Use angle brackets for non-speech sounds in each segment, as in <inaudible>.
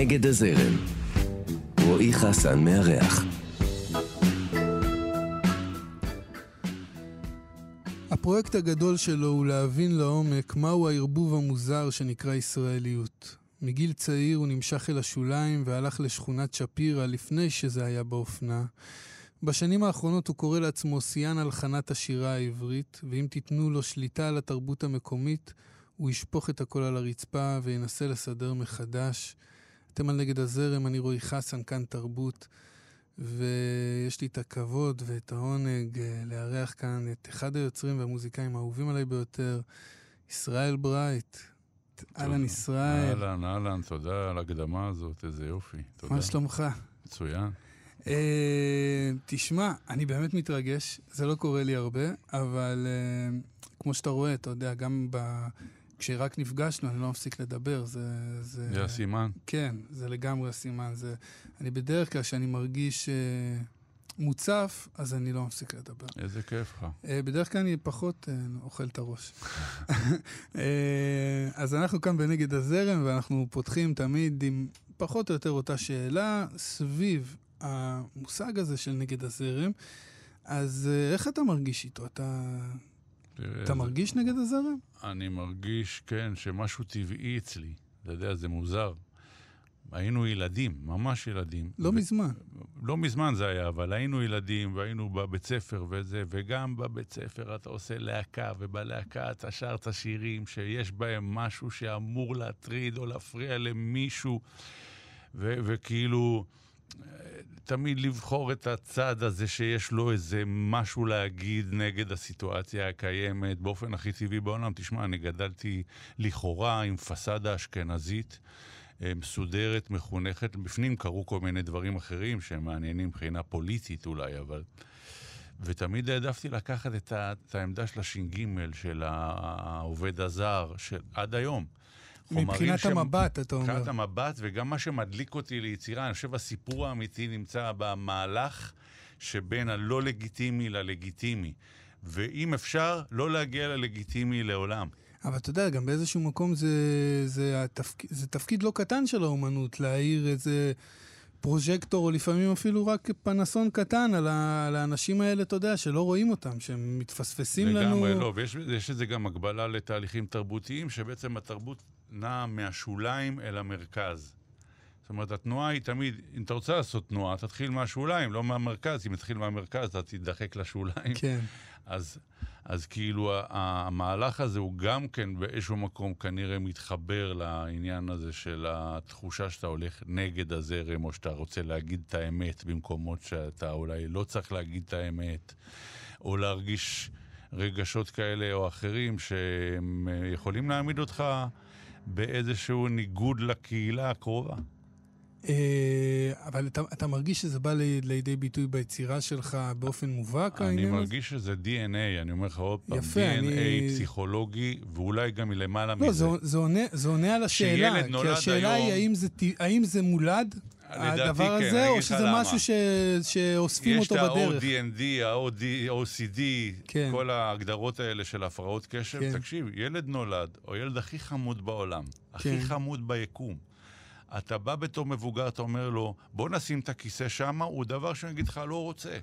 נגד הזרם. רועי חסן מארח. הפרויקט הגדול שלו הוא להבין לעומק מהו הערבוב המוזר שנקרא ישראליות. מגיל צעיר הוא נמשך אל השוליים והלך לשכונת שפירא לפני שזה היה באופנה. בשנים האחרונות הוא קורא לעצמו שיאן הלחנת השירה העברית, ואם תיתנו לו שליטה על התרבות המקומית, הוא ישפוך את הכל על הרצפה וינסה לסדר מחדש. אתם על נגד הזרם, אני רועי חסן, כאן תרבות, ויש לי את הכבוד ואת העונג אה, לארח כאן את אחד היוצרים והמוזיקאים האהובים עליי ביותר, ישראל ברייט. אהלן ישראל. אהלן, אהלן, תודה על ההקדמה הזאת, איזה יופי. תודה. מה שלומך? מצוין. אה, תשמע, אני באמת מתרגש, זה לא קורה לי הרבה, אבל אה, כמו שאתה רואה, אתה יודע, גם ב... כשרק נפגשנו, אני לא מפסיק לדבר, זה... זה, זה הסימן? כן, זה לגמרי הסימן. זה... אני בדרך כלל, כשאני מרגיש אה, מוצף, אז אני לא מפסיק לדבר. איזה כיף לך. אה, בדרך כלל אני פחות אה, אוכל את הראש. <laughs> אה, אז אנחנו כאן בנגד הזרם, ואנחנו פותחים תמיד עם פחות או יותר אותה שאלה סביב המושג הזה של נגד הזרם. אז אה, איך אתה מרגיש איתו? אתה... אתה זה... מרגיש נגד הזרם? אני מרגיש, כן, שמשהו טבעי אצלי. אתה יודע, זה מוזר. היינו ילדים, ממש ילדים. לא ו... מזמן. לא מזמן זה היה, אבל היינו ילדים והיינו בבית ספר וזה, וגם בבית ספר אתה עושה להקה, ובלהקה אתה שר את השירים שיש בהם משהו שאמור להטריד או להפריע למישהו, ו- וכאילו... תמיד לבחור את הצד הזה שיש לו איזה משהו להגיד נגד הסיטואציה הקיימת באופן הכי טבעי בעולם. תשמע, אני גדלתי לכאורה עם פסאדה אשכנזית. אה, מסודרת, מחונכת, בפנים קרו כל מיני דברים אחרים שהם מעניינים מבחינה פוליטית אולי, אבל... ותמיד העדפתי לקחת את, ה... את העמדה של הש"ג, של העובד הזר, של עד היום. מבחינת המבט, אתה אומר. מבחינת המבט, וגם מה שמדליק אותי ליצירה, אני חושב הסיפור האמיתי נמצא במהלך שבין הלא לגיטימי ללגיטימי. ואם אפשר, לא להגיע ללגיטימי לעולם. אבל אתה יודע, גם באיזשהו מקום זה, זה, התפק... זה תפקיד לא קטן של האומנות, להעיר איזה פרוז'קטור, או לפעמים אפילו רק פנסון קטן על, ה... על האנשים האלה, אתה יודע, שלא רואים אותם, שהם מתפספסים לגמרי, לנו. לגמרי, לא, ויש לזה גם הגבלה לתהליכים תרבותיים, שבעצם התרבות נעה מהשוליים אל המרכז. זאת אומרת, התנועה היא תמיד, אם אתה רוצה לעשות תנועה, תתחיל מהשוליים, לא מהמרכז. אם תתחיל מהמרכז, אתה תידחק לשוליים. כן. אז, אז כאילו, המהלך הזה הוא גם כן באיזשהו מקום כנראה מתחבר לעניין הזה של התחושה שאתה הולך נגד הזרם, או שאתה רוצה להגיד את האמת במקומות שאתה אולי לא צריך להגיד את האמת, או להרגיש רגשות כאלה או אחרים שהם יכולים להעמיד אותך... באיזשהו ניגוד לקהילה הקרובה. אה, אבל אתה, אתה מרגיש שזה בא לידי ביטוי ביצירה שלך באופן מובהק, העניין הזה? אני מרגיש שזה DNA, אני אומר לך עוד פעם, DNA אני... פסיכולוגי, ואולי גם מלמעלה לא, מזה. לא, זה, עונה, זה עונה על השאלה, כי השאלה היום... היא האם זה, האם זה מולד, הדבר כן, הזה, או שזה למה. משהו ש... שאוספים אותו בדרך. יש את ה-ODND, ה-OCD, כן. כל ההגדרות האלה של הפרעות קשב. כן. תקשיב, ילד נולד, או ילד הכי חמוד בעולם, כן. הכי חמוד ביקום. אתה בא בתור מבוגר, אתה אומר לו, בוא נשים את הכיסא שם, הוא דבר שאני אגיד לך, לא רוצה.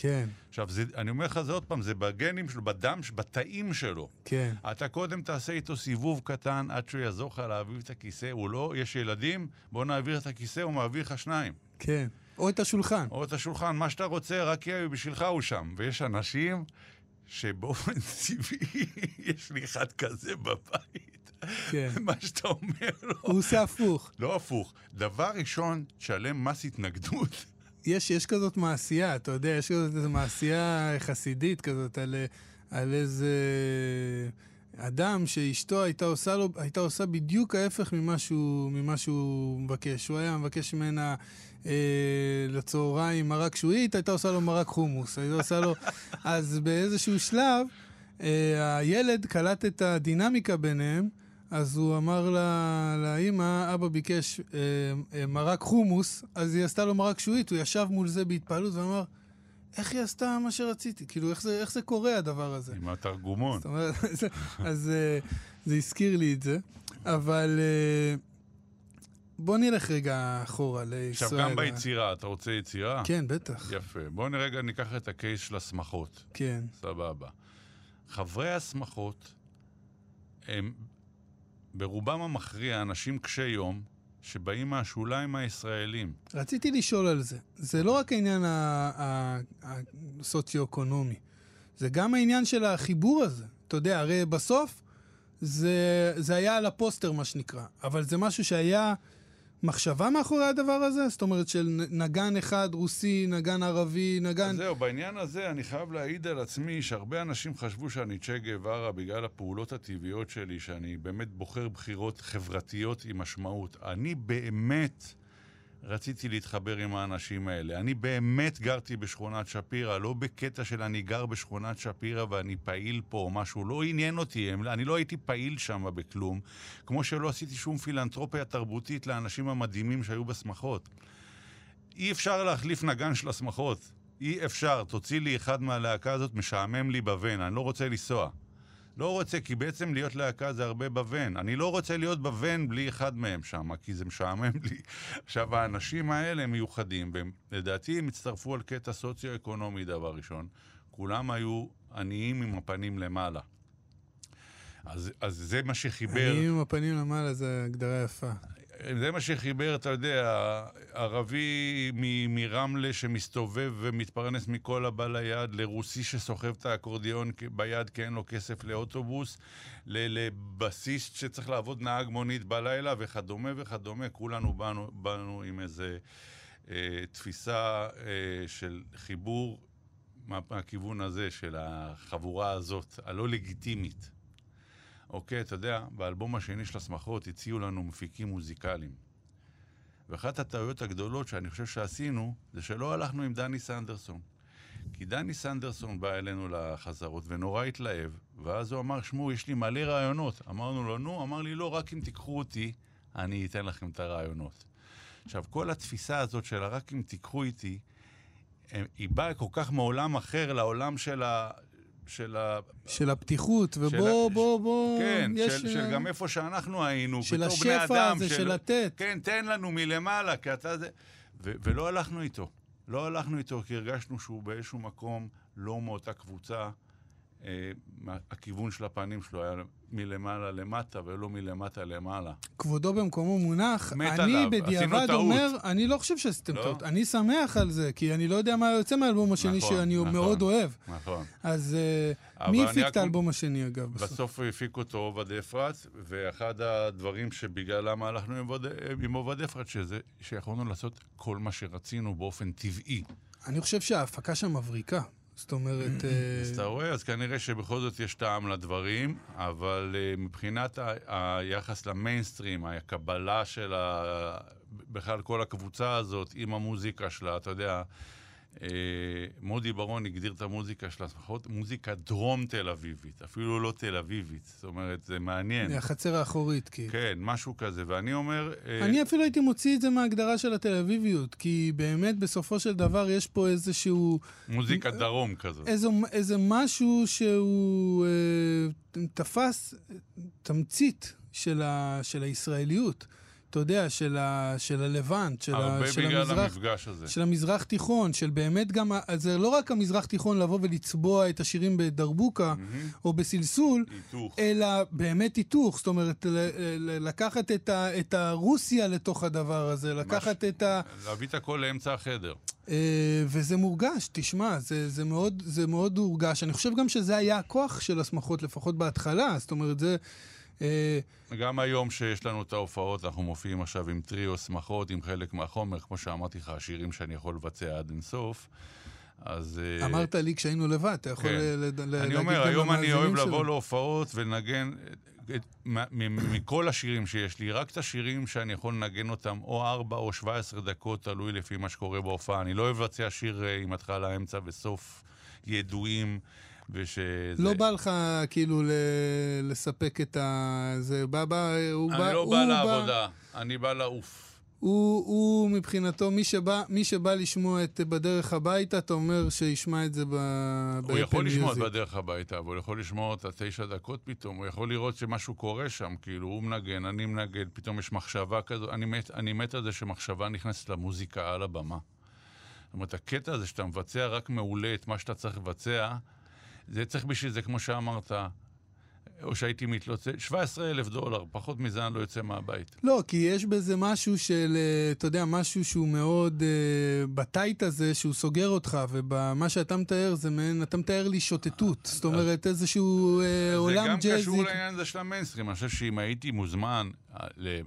כן. עכשיו, זה, אני אומר לך זה עוד פעם, זה בגנים שלו, בדם, בתאים שלו. כן. אתה קודם תעשה איתו סיבוב קטן עד שהוא יעזור לך להעביר את הכיסא, הוא לא, יש ילדים, בוא נעביר את הכיסא, הוא מעביר לך שניים. כן. או את השולחן. או את השולחן, מה שאתה רוצה, רק יהיה בשבילך הוא שם. ויש אנשים שבאופן <laughs> טבעי, יש לי אחד כזה בבית. כן. <laughs> מה שאתה אומר לו... הוא עושה הפוך. לא הפוך. דבר ראשון, תשלם מס התנגדות. יש, יש כזאת מעשייה, אתה יודע, יש כזאת איזו מעשייה חסידית כזאת על, על איזה אדם שאשתו הייתה עושה, לו, הייתה עושה בדיוק ההפך ממה שהוא, ממה שהוא מבקש. הוא היה מבקש ממנה אה, לצהריים מרק שועית, הייתה עושה לו מרק חומוס. הייתה עושה לו... <laughs> אז באיזשהו שלב, אה, הילד קלט את הדינמיקה ביניהם. אז הוא אמר לה, לאימא, אבא ביקש אה, אה, מרק חומוס, אז היא עשתה לו מרק שועית, הוא ישב מול זה בהתפעלות ואמר, איך היא עשתה מה שרציתי? כאילו, איך זה, איך זה קורה הדבר הזה? עם התרגומון. זאת אומרת, <laughs> אז אה, זה הזכיר לי את זה. אבל אה, בוא נלך רגע אחורה לישראל. עכשיו, גם ביצירה, אתה רוצה יצירה? כן, בטח. יפה. בואו רגע ניקח את הקייס של השמחות. כן. סבבה. חברי השמחות הם ברובם המכריע אנשים קשי יום, שבאים מהשוליים הישראלים. רציתי לשאול על זה. זה לא רק העניין הסוציו-אקונומי, זה גם העניין של החיבור הזה. אתה יודע, הרי בסוף זה, זה היה על הפוסטר, מה שנקרא, אבל זה משהו שהיה מחשבה מאחורי הדבר הזה? זאת אומרת של נגן אחד רוסי, נגן ערבי, נגן... זהו, בעניין הזה אני חייב להעיד על עצמי שהרבה אנשים חשבו שאני צ'ה גווארה בגלל הפעולות הטבעיות שלי, שאני באמת בוחר בחירות חברתיות עם משמעות. אני באמת... רציתי להתחבר עם האנשים האלה. אני באמת גרתי בשכונת שפירא, לא בקטע של אני גר בשכונת שפירא ואני פעיל פה או משהו. לא עניין אותי, אני לא הייתי פעיל שם בכלום, כמו שלא עשיתי שום פילנטרופיה תרבותית לאנשים המדהימים שהיו בשמחות. אי אפשר להחליף נגן של השמחות. אי אפשר. תוציא לי אחד מהלהקה הזאת, משעמם לי בבן, אני לא רוצה לנסוע. לא רוצה, כי בעצם להיות להקה זה הרבה בוון. אני לא רוצה להיות בוון בלי אחד מהם שם, כי זה משעמם לי. <laughs> עכשיו, האנשים האלה מיוחדים, ולדעתי הם הצטרפו על קטע סוציו-אקונומי, דבר ראשון. כולם היו עניים עם הפנים למעלה. אז, אז זה מה שחיבר... עניים עם הפנים למעלה זה הגדרה יפה. זה מה שחיבר, אתה יודע, ערבי מרמלה שמסתובב ומתפרנס מכל הבא ליד, לרוסי שסוחב את האקורדיון ביד כי אין לו כסף לאוטובוס, לבסיסט שצריך לעבוד נהג מונית בלילה וכדומה וכדומה. כולנו באנו, באנו עם איזה אה, תפיסה אה, של חיבור מהכיוון הזה, של החבורה הזאת, הלא לגיטימית. אוקיי, אתה יודע, באלבום השני של השמחות הציעו לנו מפיקים מוזיקליים. ואחת הטעויות הגדולות שאני חושב שעשינו, זה שלא הלכנו עם דני סנדרסון. כי דני סנדרסון בא אלינו לחזרות ונורא התלהב, ואז הוא אמר, שמעו, יש לי מלא רעיונות. אמרנו לו, נו, אמר לי, לא, רק אם תיקחו אותי, אני אתן לכם את הרעיונות. עכשיו, כל התפיסה הזאת של רק אם תיקחו איתי, היא באה כל כך מעולם אחר לעולם של, ה, של ה... של הפתיחות, ובוא, בוא, בוא... כן, יש... של, של גם איפה שאנחנו היינו, של השפע הזה, של, של לתת. כן, תן לנו מלמעלה, כי אתה זה... ו- ולא הלכנו איתו. לא הלכנו איתו כי הרגשנו שהוא באיזשהו מקום לא מאותה קבוצה. אה, הכיוון של הפנים שלו היה מלמעלה למטה ולא מלמטה למעלה. כבודו במקומו מונח. מת אני עליו, בדיעבד אומר, אני לא חושב שעשיתם לא? טעות. אני שמח על זה, כי אני לא יודע מה יוצא מהאלבום השני נכון, שאני נכון, מאוד אוהב. נכון. אז uh, מי הפיק את האלבום השני, אגב? בסוף? בסוף הפיק אותו עובד אפרת, ואחד הדברים שבגללם הלכנו עם עובד אפרת, שזה שיכולנו לעשות כל מה שרצינו באופן טבעי. אני חושב שההפקה שם מבריקה. זאת אומרת... אה, אז אתה רואה, אז כנראה שבכל זאת יש טעם לדברים, אבל אה, מבחינת היחס למיינסטרים, הקבלה של. בכלל כל הקבוצה הזאת עם המוזיקה שלה, אתה יודע, מודי ברון הגדיר את המוזיקה שלה, לפחות מוזיקה דרום תל אביבית, אפילו לא תל אביבית. זאת אומרת, זה מעניין. החצר האחורית, כאילו. כן, משהו כזה. ואני אומר... אה, אני אפילו הייתי מוציא את זה מההגדרה של התל אביביות, כי באמת, בסופו של דבר, יש פה איזשהו... מוזיקה דרום כזאת. איזה, משהו שהוא אה, תפס תמצית של, של הישראליות. אתה יודע, של, ה, של הלבנט, של, ה, של בגלל המזרח, המפגש הזה. של המזרח תיכון, של באמת גם, זה לא רק המזרח תיכון לבוא ולצבוע את השירים בדרבוקה mm-hmm. או בסלסול, היתוך. אלא באמת היתוך, זאת אומרת, לקחת את, ה, את הרוסיה לתוך הדבר הזה, לקחת מש... את ה... להביא את הכל לאמצע החדר. Uh, וזה מורגש, תשמע, זה, זה, מאוד, זה מאוד הורגש. אני חושב גם שזה היה הכוח של השמחות, לפחות בהתחלה, זאת אומרת, זה... אה, גם היום שיש לנו את ההופעות, אנחנו מופיעים עכשיו עם טריו שמחות, עם חלק מהחומר, כמו שאמרתי לך, השירים שאני יכול לבצע עד אינסוף. אז... אה, אמרת לי כשהיינו לבד, אתה יכול כן. להגיד גם אני אומר, היום אני אוהב לבוא להופעות ולנגן מכל השירים שיש לי, רק את השירים שאני יכול לנגן אותם או 4 או 17 דקות, תלוי לפי מה שקורה בהופעה. אני לא אוהב לבצע שיר אה, עם התחלה, אמצע וסוף ידועים. ושזה... לא בא לך כאילו ל... לספק את ה... זה בא, בא, הוא אני בא... לא בא לעבודה, בא... אני בא לעוף. הוא, הוא מבחינתו, מי שבא, מי שבא לשמוע את בדרך הביתה, אתה אומר שישמע את זה באפל הוא יכול לשמוע את בדרך הביתה, אבל הוא יכול לשמוע את התשע דקות פתאום, הוא יכול לראות שמשהו קורה שם, כאילו, הוא מנגן, אני מנגן, פתאום יש מחשבה כזו, אני מת, אני מת על זה שמחשבה נכנסת למוזיקה על הבמה. זאת אומרת, הקטע הזה שאתה מבצע רק מעולה את מה שאתה צריך לבצע, זה צריך בשביל זה, כמו שאמרת, או שהייתי מתלוצץ, 17 אלף דולר, פחות מזה אני לא יוצא מהבית. לא, כי יש בזה משהו של, אה, אתה יודע, משהו שהוא מאוד uh, בטייט הזה, שהוא סוגר אותך, ובמה שאתה מתאר זה מעין, אתה מתאר לי שוטטות. זאת אומרת, איזשהו uh, עולם ג'אזי. זה גם קשור לעניין הזה של המיינסטרים. אני חושב שאם הייתי מוזמן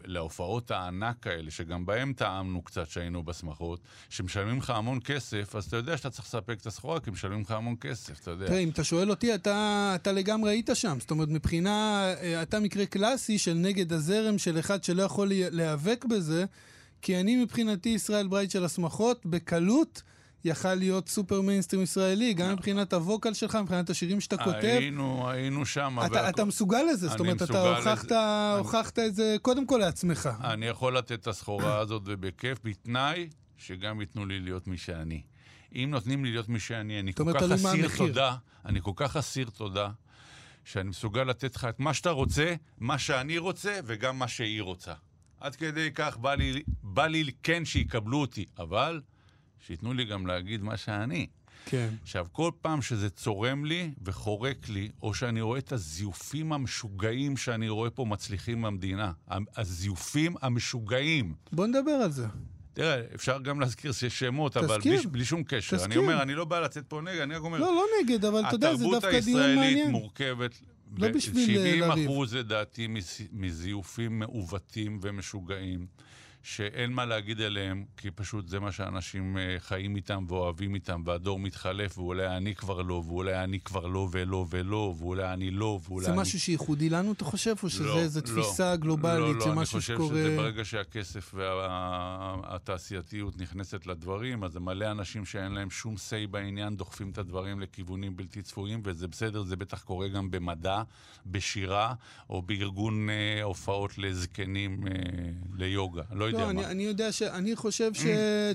להופעות הענק האלה, שגם בהם טעמנו קצת שהיינו בשמחות, שמשלמים לך המון כסף, אז אתה יודע שאתה צריך לספק את הסחורה, כי משלמים לך המון כסף, אתה יודע. תראה, אם אתה שואל אותי, אתה, אתה לגמרי היית שם. זאת אומרת, מבחינה, אה, אתה מקרה קלאסי של נגד הזרם של אחד שלא יכול להיאבק בזה, כי אני מבחינתי ישראל ברייט של השמחות, בקלות. יכל להיות סופר מיינסטרים ישראלי, גם מבחינת ה vocal שלך, מבחינת השירים שאתה כותב. היינו, היינו שם. אתה, אתה מסוגל לזה, זאת אומרת, אתה הוכחת, לזה. הוכחת את זה קודם כל לעצמך. אני יכול לתת את הסחורה <coughs> הזאת ובכיף, בתנאי שגם ייתנו לי להיות מי שאני. אם נותנים לי להיות מי שאני, אני כל כך אסיר תודה, אני כל כך אסיר תודה, שאני מסוגל לתת לך את מה שאתה רוצה, מה שאני רוצה, וגם מה שהיא רוצה. עד כדי כך בא לי, בא לי כן שיקבלו אותי, אבל שייתנו לי גם להגיד מה שאני. כן. עכשיו, כל פעם שזה צורם לי וחורק לי, או שאני רואה את הזיופים המשוגעים שאני רואה פה מצליחים במדינה, הזיופים המשוגעים. בוא נדבר על זה. תראה, אפשר גם להזכיר שמות, אבל בלי, בלי שום קשר. תזכיר. אני אומר, אני לא בא לצאת פה נגד, אני רק אומר... לא, לא נגד, אבל אתה יודע, זה דווקא דיון מעניין. התרבות הישראלית מורכבת... לא בשביל לריב. 70 אחוז, לדעתי, מזיופים מעוותים ומשוגעים. שאין מה להגיד עליהם, כי פשוט זה מה שאנשים אה, חיים איתם ואוהבים איתם, והדור מתחלף, ואולי אני כבר לא, ואולי אני כבר לא ולא ולא, ואולי אני לא, ואולי זה אני... זה משהו שייחודי לנו, אתה חושב? או שזה לא, איזו לא, תפיסה לא, גלובלית, לא, לא, שקורה... אני חושב שזה ברגע שהכסף והתעשייתיות וה... נכנסת לדברים, אז מלא אנשים שאין להם שום say בעניין, דוחפים את הדברים לכיוונים בלתי צפויים, וזה בסדר, זה בטח קורה גם במדע, בשירה, או בארגון אה, הופעות לזקנים, אה, ליוגה. לא יודע לא, אני, אני יודע ש... אני חושב ש...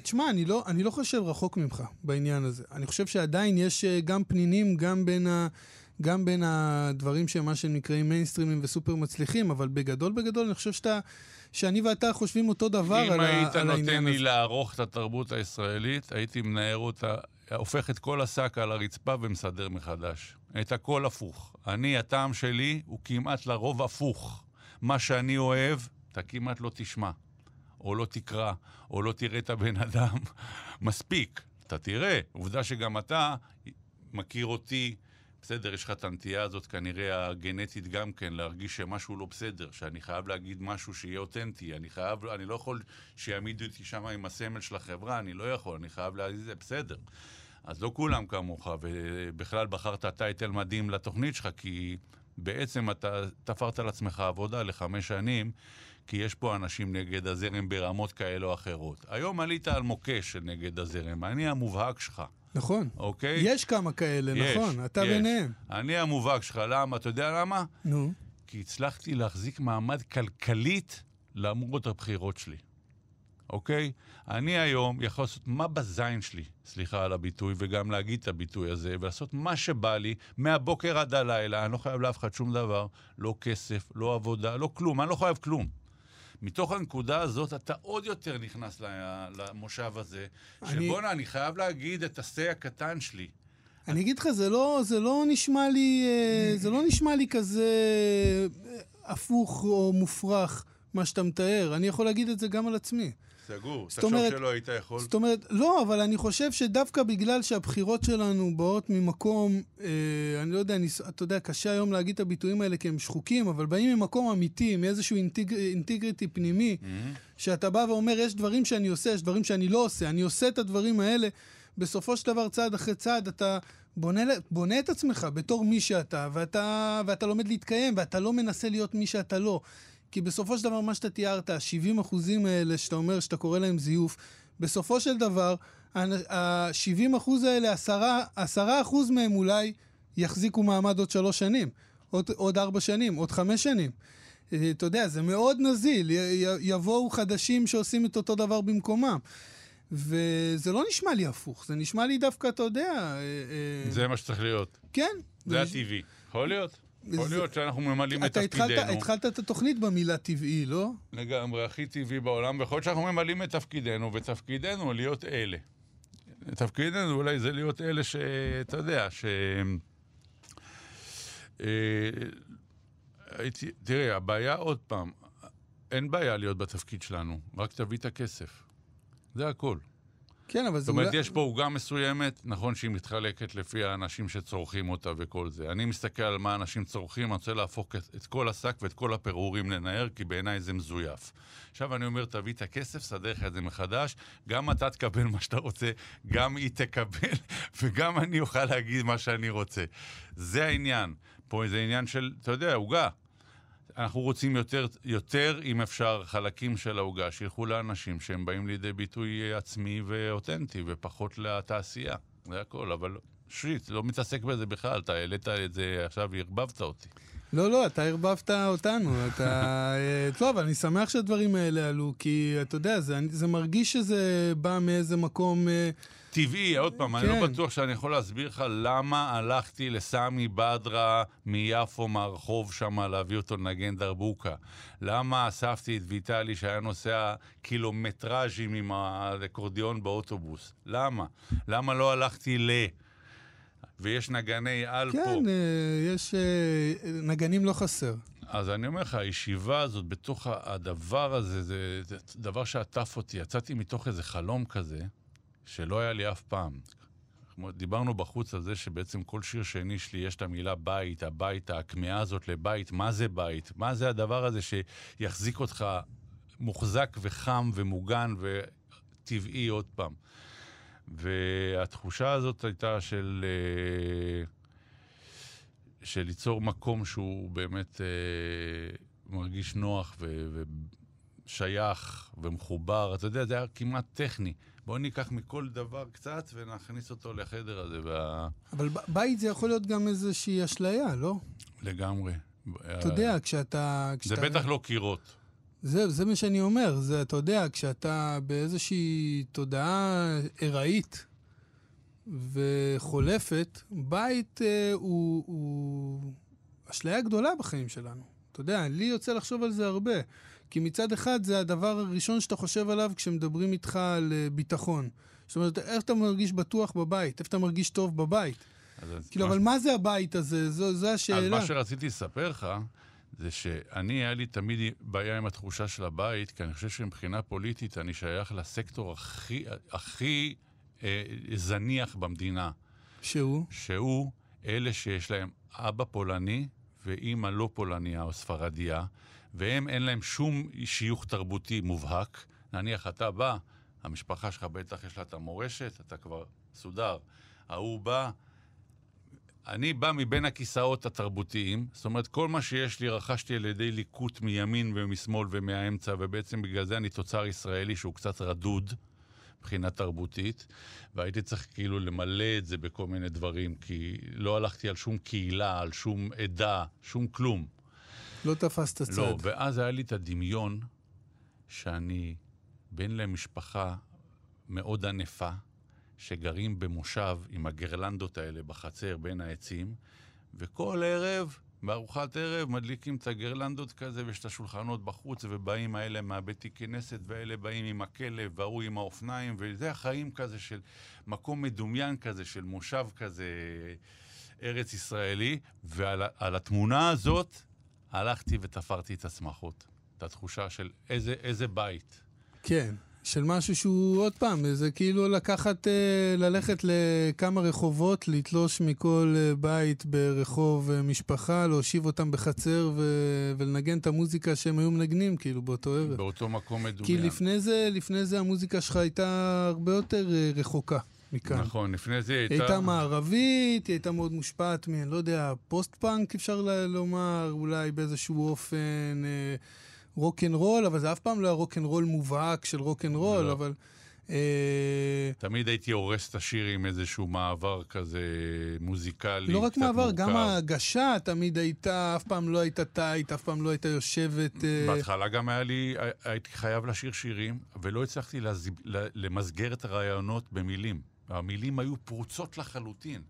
תשמע, אני לא, אני לא חושב רחוק ממך בעניין הזה. אני חושב שעדיין יש אה, גם פנינים, גם בין ה... גם בין הדברים שהם מה שהם נקראים מיינסטרימים וסופר מצליחים, אבל בגדול בגדול אני חושב שאתה, שאני ואתה חושבים אותו דבר על, על העניין הזה. אם היית נותן לי לערוך את התרבות הישראלית, הייתי מנער אותה, הופך את כל השק על הרצפה ומסדר מחדש. את הכל הפוך. אני, הטעם שלי הוא כמעט לרוב הפוך. מה שאני אוהב, אתה כמעט לא תשמע. או לא תקרא, או לא תראה את הבן אדם. <laughs> מספיק, אתה תראה. עובדה שגם אתה מכיר אותי, בסדר, יש לך את הנטייה הזאת כנראה הגנטית גם כן, להרגיש שמשהו לא בסדר, שאני חייב להגיד משהו שיהיה אותנטי, אני חייב, אני לא יכול שיעמידו אותי שם עם הסמל של החברה, אני לא יכול, אני חייב להגיד זה, בסדר. אז לא כולם כמוך, ובכלל בחרת טייטל מדהים לתוכנית שלך, כי בעצם אתה תפרת לעצמך עבודה לחמש שנים, כי יש פה אנשים נגד הזרם ברמות כאלה או אחרות. היום עלית על מוקש של נגד הזרם, אני המובהק שלך. נכון. אוקיי? יש כמה כאלה, יש, נכון, אתה יש. ביניהם. אני המובהק שלך, למה? אתה יודע למה? נו. כי הצלחתי להחזיק מעמד כלכלית למרות הבחירות שלי. אוקיי? אני היום יכול לעשות מה בזין שלי, סליחה על הביטוי, וגם להגיד את הביטוי הזה, ולעשות מה שבא לי, מהבוקר עד הלילה, אני לא חייב לאף אחד שום דבר, לא כסף, לא עבודה, לא כלום, אני לא חייב כלום. מתוך הנקודה הזאת אתה עוד יותר נכנס למושב הזה, אני... שבואנה, אני חייב להגיד את השה הקטן שלי. אני אגיד לך, זה לא, זה לא נשמע לי, אה, זה לא נשמע לי כזה אה, הפוך או מופרך, מה שאתה מתאר. אני יכול להגיד את זה גם על עצמי. סגור, תחשוב אומרת, שלא היית יכול. זאת אומרת, לא, אבל אני חושב שדווקא בגלל שהבחירות שלנו באות ממקום, אה, אני לא יודע, אני, אתה יודע, קשה היום להגיד את הביטויים האלה כי הם שחוקים, אבל באים ממקום אמיתי, מאיזשהו אינטג, אינטגריטי פנימי, mm-hmm. שאתה בא ואומר, יש דברים שאני עושה, יש דברים שאני לא עושה, אני עושה את הדברים האלה. בסופו של דבר, צעד אחרי צעד, אתה בונה, בונה את עצמך בתור מי שאתה, ואתה, ואתה לומד להתקיים, ואתה לא מנסה להיות מי שאתה לא. כי בסופו של דבר, מה שאתה תיארת, ה-70 אחוזים האלה שאתה אומר שאתה קורא להם זיוף, בסופו של דבר, ה-70 אחוז האלה, 10 אחוז מהם אולי יחזיקו מעמד עוד שלוש שנים, עוד, עוד ארבע שנים, עוד חמש שנים. אה, אתה יודע, זה מאוד נזיל, יבואו חדשים שעושים את אותו דבר במקומם. וזה לא נשמע לי הפוך, זה נשמע לי דווקא, אתה יודע... אה, אה, זה מה שצריך להיות. כן. זה הטבעי. יכול להיות. יכול להיות שאנחנו ממלאים את אתה התחלת, תפקידנו. התחלת את התוכנית במילה טבעי, לא? לגמרי, הכי טבעי בעולם, ויכול להיות שאנחנו ממלאים את תפקידנו, ותפקידנו להיות אלה. תפקידנו אולי זה להיות אלה שאתה יודע, ש... אה, הייתי, תראה, הבעיה עוד פעם, אין בעיה להיות בתפקיד שלנו, רק תביא את הכסף. זה הכל. כן, אבל זאת אומרת, אולי... יש פה עוגה מסוימת, נכון שהיא מתחלקת לפי האנשים שצורכים אותה וכל זה. אני מסתכל על מה אנשים צורכים, אני רוצה להפוך את, את כל השק ואת כל הפירורים לנער, כי בעיניי זה מזויף. עכשיו אני אומר, תביא את הכסף, סדר לך את זה מחדש, גם אתה תקבל מה שאתה רוצה, גם היא תקבל, <laughs> וגם אני אוכל להגיד מה שאני רוצה. זה העניין. פה זה עניין של, אתה יודע, עוגה. אנחנו רוצים יותר, יותר, אם אפשר, חלקים של העוגה, שילכו לאנשים שהם באים לידי ביטוי אה, עצמי ואותנטי, ופחות לתעשייה. זה הכל, אבל שיט, לא מתעסק בזה בכלל, אתה העלית את זה עכשיו וערבבת אותי. לא, לא, אתה ערבבת אותנו, אתה... אה, טוב, אני שמח שהדברים האלה עלו, כי אתה יודע, זה, זה מרגיש שזה בא מאיזה מקום... טבעי, עוד פעם, אני כן. לא בטוח שאני יכול להסביר לך למה הלכתי לסמי בדרה מיפו, מהרחוב שם, להביא אותו לנגן דרבוקה. למה אספתי את ויטלי שהיה נוסע קילומטראז'ים עם האקורדיון באוטובוס. למה? למה לא הלכתי ל... ויש נגני על פה. כן, אה, יש... אה, נגנים לא חסר. אז אני אומר לך, הישיבה הזאת, בתוך הדבר הזה, זה, זה דבר שעטף אותי. יצאתי מתוך איזה חלום כזה, שלא היה לי אף פעם. דיברנו בחוץ על זה שבעצם כל שיר שני שלי יש את המילה בית, הבית, הכמיהה הזאת לבית, מה זה בית? מה זה הדבר הזה שיחזיק אותך מוחזק וחם ומוגן וטבעי עוד פעם? והתחושה הזאת הייתה של... אה, של ליצור מקום שהוא באמת אה, מרגיש נוח ו- ושייך ומחובר. אתה יודע, זה היה כמעט טכני. בואו ניקח מכל דבר קצת ונכניס אותו לחדר הזה, וה... אבל בית זה יכול להיות גם איזושהי אשליה, לא? לגמרי. אתה יודע, כשאתה... זה כשאתה... בטח לא קירות. זה, זה מה שאני אומר, זה, אתה יודע, כשאתה באיזושהי תודעה ארעית וחולפת, בית אה, הוא, הוא אשליה גדולה בחיים שלנו. אתה יודע, לי יוצא לחשוב על זה הרבה. כי מצד אחד זה הדבר הראשון שאתה חושב עליו כשמדברים איתך על אה, ביטחון. זאת אומרת, איך אתה מרגיש בטוח בבית? איפה אתה מרגיש טוב בבית? אז, כאילו, מה- אבל מה זה הבית הזה? זו, זו אז השאלה. מה שרציתי לספר לך, זה שאני, היה לי תמיד בעיה עם התחושה של הבית, כי אני חושב שמבחינה פוליטית אני שייך לסקטור הכי, הכי אה, זניח במדינה. שהוא? שהוא אלה שיש להם אבא פולני ואימא לא פולניה או ספרדיה, והם אין להם שום שיוך תרבותי מובהק. נניח אתה בא, המשפחה שלך בטח יש לה את המורשת, אתה כבר סודר. ההוא בא, אני בא מבין הכיסאות התרבותיים, זאת אומרת, כל מה שיש לי רכשתי על ידי ליקוט מימין ומשמאל ומהאמצע, ובעצם בגלל זה אני תוצר ישראלי שהוא קצת רדוד. מבחינה תרבותית, והייתי צריך כאילו למלא את זה בכל מיני דברים, כי לא הלכתי על שום קהילה, על שום עדה, שום כלום. לא תפסת צד. לא, ואז היה לי את הדמיון שאני בן למשפחה מאוד ענפה, שגרים במושב עם הגרלנדות האלה בחצר בין העצים, וכל ערב, בארוחת ערב, מדליקים את הגרלנדות כזה, ויש את השולחנות בחוץ, ובאים האלה מהבתי כנסת, ואלה באים עם הכלב, וההוא עם האופניים, וזה החיים כזה של מקום מדומיין כזה, של מושב כזה, ארץ ישראלי, ועל התמונה הזאת הלכתי ותפרתי את השמחות. את התחושה של איזה, איזה בית. כן, של משהו שהוא, עוד פעם, זה כאילו לקחת, אה, ללכת לכמה רחובות, לתלוש מכל אה, בית ברחוב אה, משפחה, להושיב אותם בחצר ו- ולנגן את המוזיקה שהם היו מנגנים, כאילו, באותו ערב. באותו מקום מדומיין. כי לפני זה, לפני זה המוזיקה שלך הייתה הרבה יותר רחוקה מכאן. נכון, לפני זה היא היא הייתה... הייתה מערבית, היא הייתה מאוד מושפעת מ... לא יודע, פוסט-פאנק אפשר לומר, אולי באיזשהו אופן, אה, רוקנרול, אבל זה אף פעם לא היה רוקנרול מובהק של רוקנרול, לא. אבל אה, תמיד הייתי הורס את השיר עם איזשהו מעבר כזה מוזיקלי. לא רק מעבר, מורכב. גם ההגשה תמיד הייתה, אף פעם לא הייתה tight, אף פעם לא הייתה יושבת... אה, בהתחלה גם היה לי, הייתי חייב לשיר שירים, ולא הצלחתי. למסגר את הרעיונות במילים. המילים היו פרוצות לחלוטין.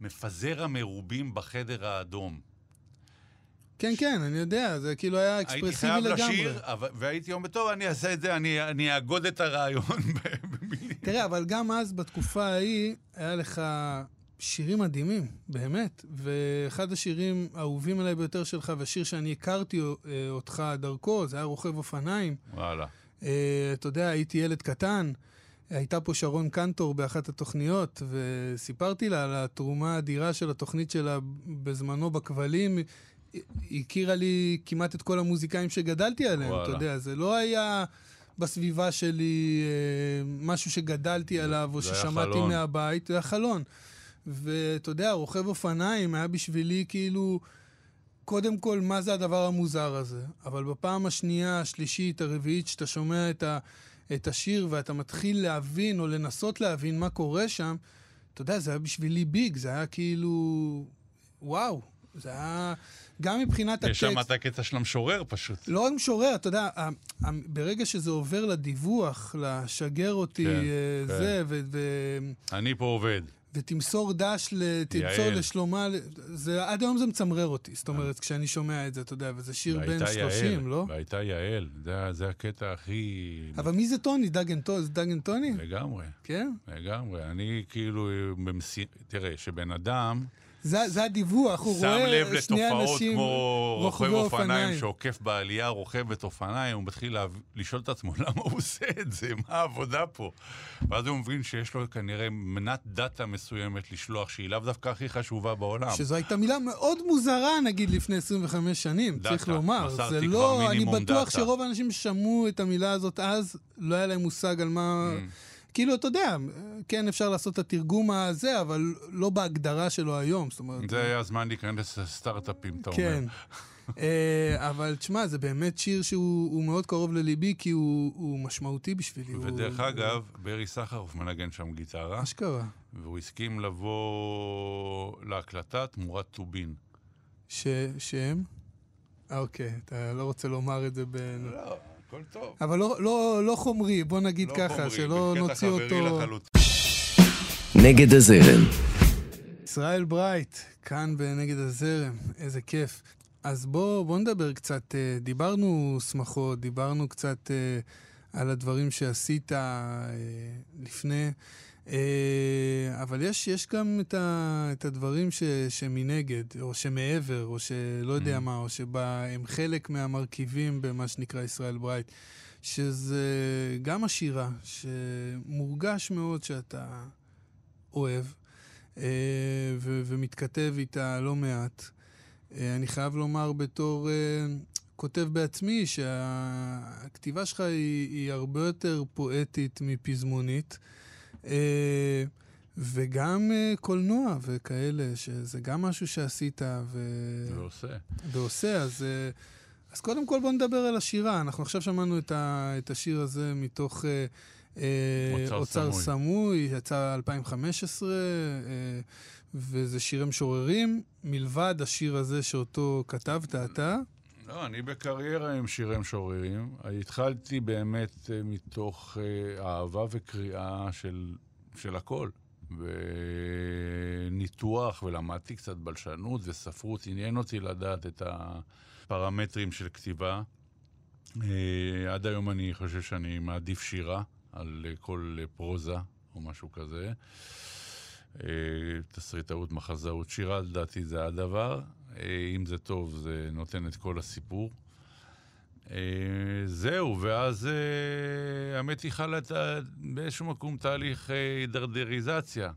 מפזר המרובים בחדר האדום. כן, כן, אני יודע, זה כאילו היה הייתי אקספרסיבי חייב לגמרי. לשיר, אבל- והייתי אומר, טוב, אני אעשה את זה, אני, אני אאגוד את הרעיון <laughs> במילים. תראה, אבל גם אז, בתקופה ההיא, היה לך שירים מדהימים, באמת. ואחד השירים האהובים עליי ביותר שלך, והשיר שאני הכרתי אה, אותך דרכו, זה היה רוכב אופניים. וואלה. אה, אתה יודע, הייתי ילד קטן, הייתה פה שרון קנטור באחת התוכניות, וסיפרתי לה על התרומה האדירה של התוכנית שלה בזמנו בכבלים. היא- הכירה לי כמעט את כל המוזיקאים שגדלתי עליהם, וואלה. אתה יודע, זה לא היה בסביבה שלי אה, משהו שגדלתי עליו, או ששמעתי חלון. מהבית, זה היה חלון. ואתה יודע, רוכב אופניים היה בשבילי כאילו... קודם כל, מה זה הדבר המוזר הזה? אבל בפעם השנייה, השלישית, הרביעית, שאתה שומע את, ה, את השיר ואתה מתחיל להבין או לנסות להבין מה קורה שם, אתה יודע, זה היה בשבילי ביג, זה היה כאילו... וואו, זה היה... גם מבחינת יש שם את הטקסט, הקטע של המשורר פשוט. לא רק משורר, אתה יודע, ברגע שזה עובר לדיווח, לשגר אותי, כן, אה, כן. זה, ו- ו- אני פה עובד. ותמסור דש, תמסור. לשלומה, זה, עד היום זה מצמרר אותי, זאת אומרת, כשאני שומע את זה, אתה יודע, וזה שיר בן והייתה 30, יעל, לא? והייתה יעל, זה, זה הקטע הכי... אבל מי זה טוני? דגן טוני? זה דגן טוני? לגמרי, כן? לגמרי. אני כאילו, במסי... תראה, שבן אדם זה, זה הדיווח, הוא שם רואה לב שני לתופעות אנשים כמו רוכב רוכבי אופניים אופניים. שעוקף בעלייה, רוכבת אופניים, הוא מתחיל לה... לשאול את עצמו <laughs> למה הוא עושה את זה, מה העבודה פה. ואז הוא מבין שיש לו כנראה מנת דאטה מסוימת לשלוח, שהיא לאו דווקא הכי חשובה בעולם. שזו הייתה מילה מאוד מוזרה, נגיד, לפני 25 שנים, דאטה. צריך לומר. מסרתי זה לא, אני מינימום בטוח דאטה. שרוב האנשים ששמעו את המילה הזאת אז, לא היה להם מושג על מה... Mm. כאילו, אתה יודע, כן אפשר לעשות את התרגום הזה, אבל לא בהגדרה שלו היום, זאת אומרת... זה היה הזמן להיכנס לסטארט-אפים, אתה אומר. כן. אה, אבל תשמע, זה באמת שיר שהוא הוא מאוד קרוב לליבי, כי הוא, הוא משמעותי בשבילי. ודרך הוא, אגב, ברי סחרוף מנגן שם גיטרה, אשכרה. והוא הסכים לבוא להקלטה תמורת טובין. ש... שהם? אה, אוקיי, אתה לא רוצה לומר את זה ב... לא, הכל טוב. אבל לא, לא, לא חומרי, בוא נגיד לא ככה, חומרי, שלא נוציא אותו... נגד הזרם, ישראל ברייט, כאן בנגד הזרם, איזה כיף. אז בוא, בוא נדבר קצת, אה, דיברנו שמחות, דיברנו קצת אה, על הדברים שעשית אה, לפני, אבל יש, יש גם את, ה, את הדברים ש, שמנגד, או שמעבר, או שלא יודע Mm. מה, או שהם חלק מהמרכיבים במה שנקרא ישראל ברייט, שזה גם השירה, שמורגש מאוד שאתה אוהב. אה, ו- ומתכתב איתה לא מעט. אה, אני חייב לומר בתור אה, כותב בעצמי שהכתיבה שלך היא, היא הרבה יותר פואטית מפזמונית. אה, וגם אה, קולנוע וכאלה, שזה גם משהו שעשית ו... ועושה. ועושה, אז, אה, אז קודם כל בוא נדבר על השירה. אנחנו עכשיו שמענו את, ה, את השיר הזה מתוך אה, אוצר אוצר סמוי. סמוי, יצא 2015, אה, וזה שירי משוררים, מלבד השיר הזה שאותו כתבת אתה. לא, אני בקריירה עם שירי משוררים. התחלתי באמת אה, מתוך אה, אהבה וקריאה של, של הכל. וניתוח, ולמדתי קצת בלשנות וספרות. עניין אותי לדעת את הפרמטרים של כתיבה. אה, עד היום אני חושב שאני מעדיף שירה על כל פרוזה או משהו כזה. תסריטאות, מחזאות, שירה, לדעתי זה הדבר. אה, אם זה טוב, זה נותן את כל הסיפור. אה, זהו, ואז אה, האמת היא חלה באיזשהו מקום תהליך הידרדריזציה,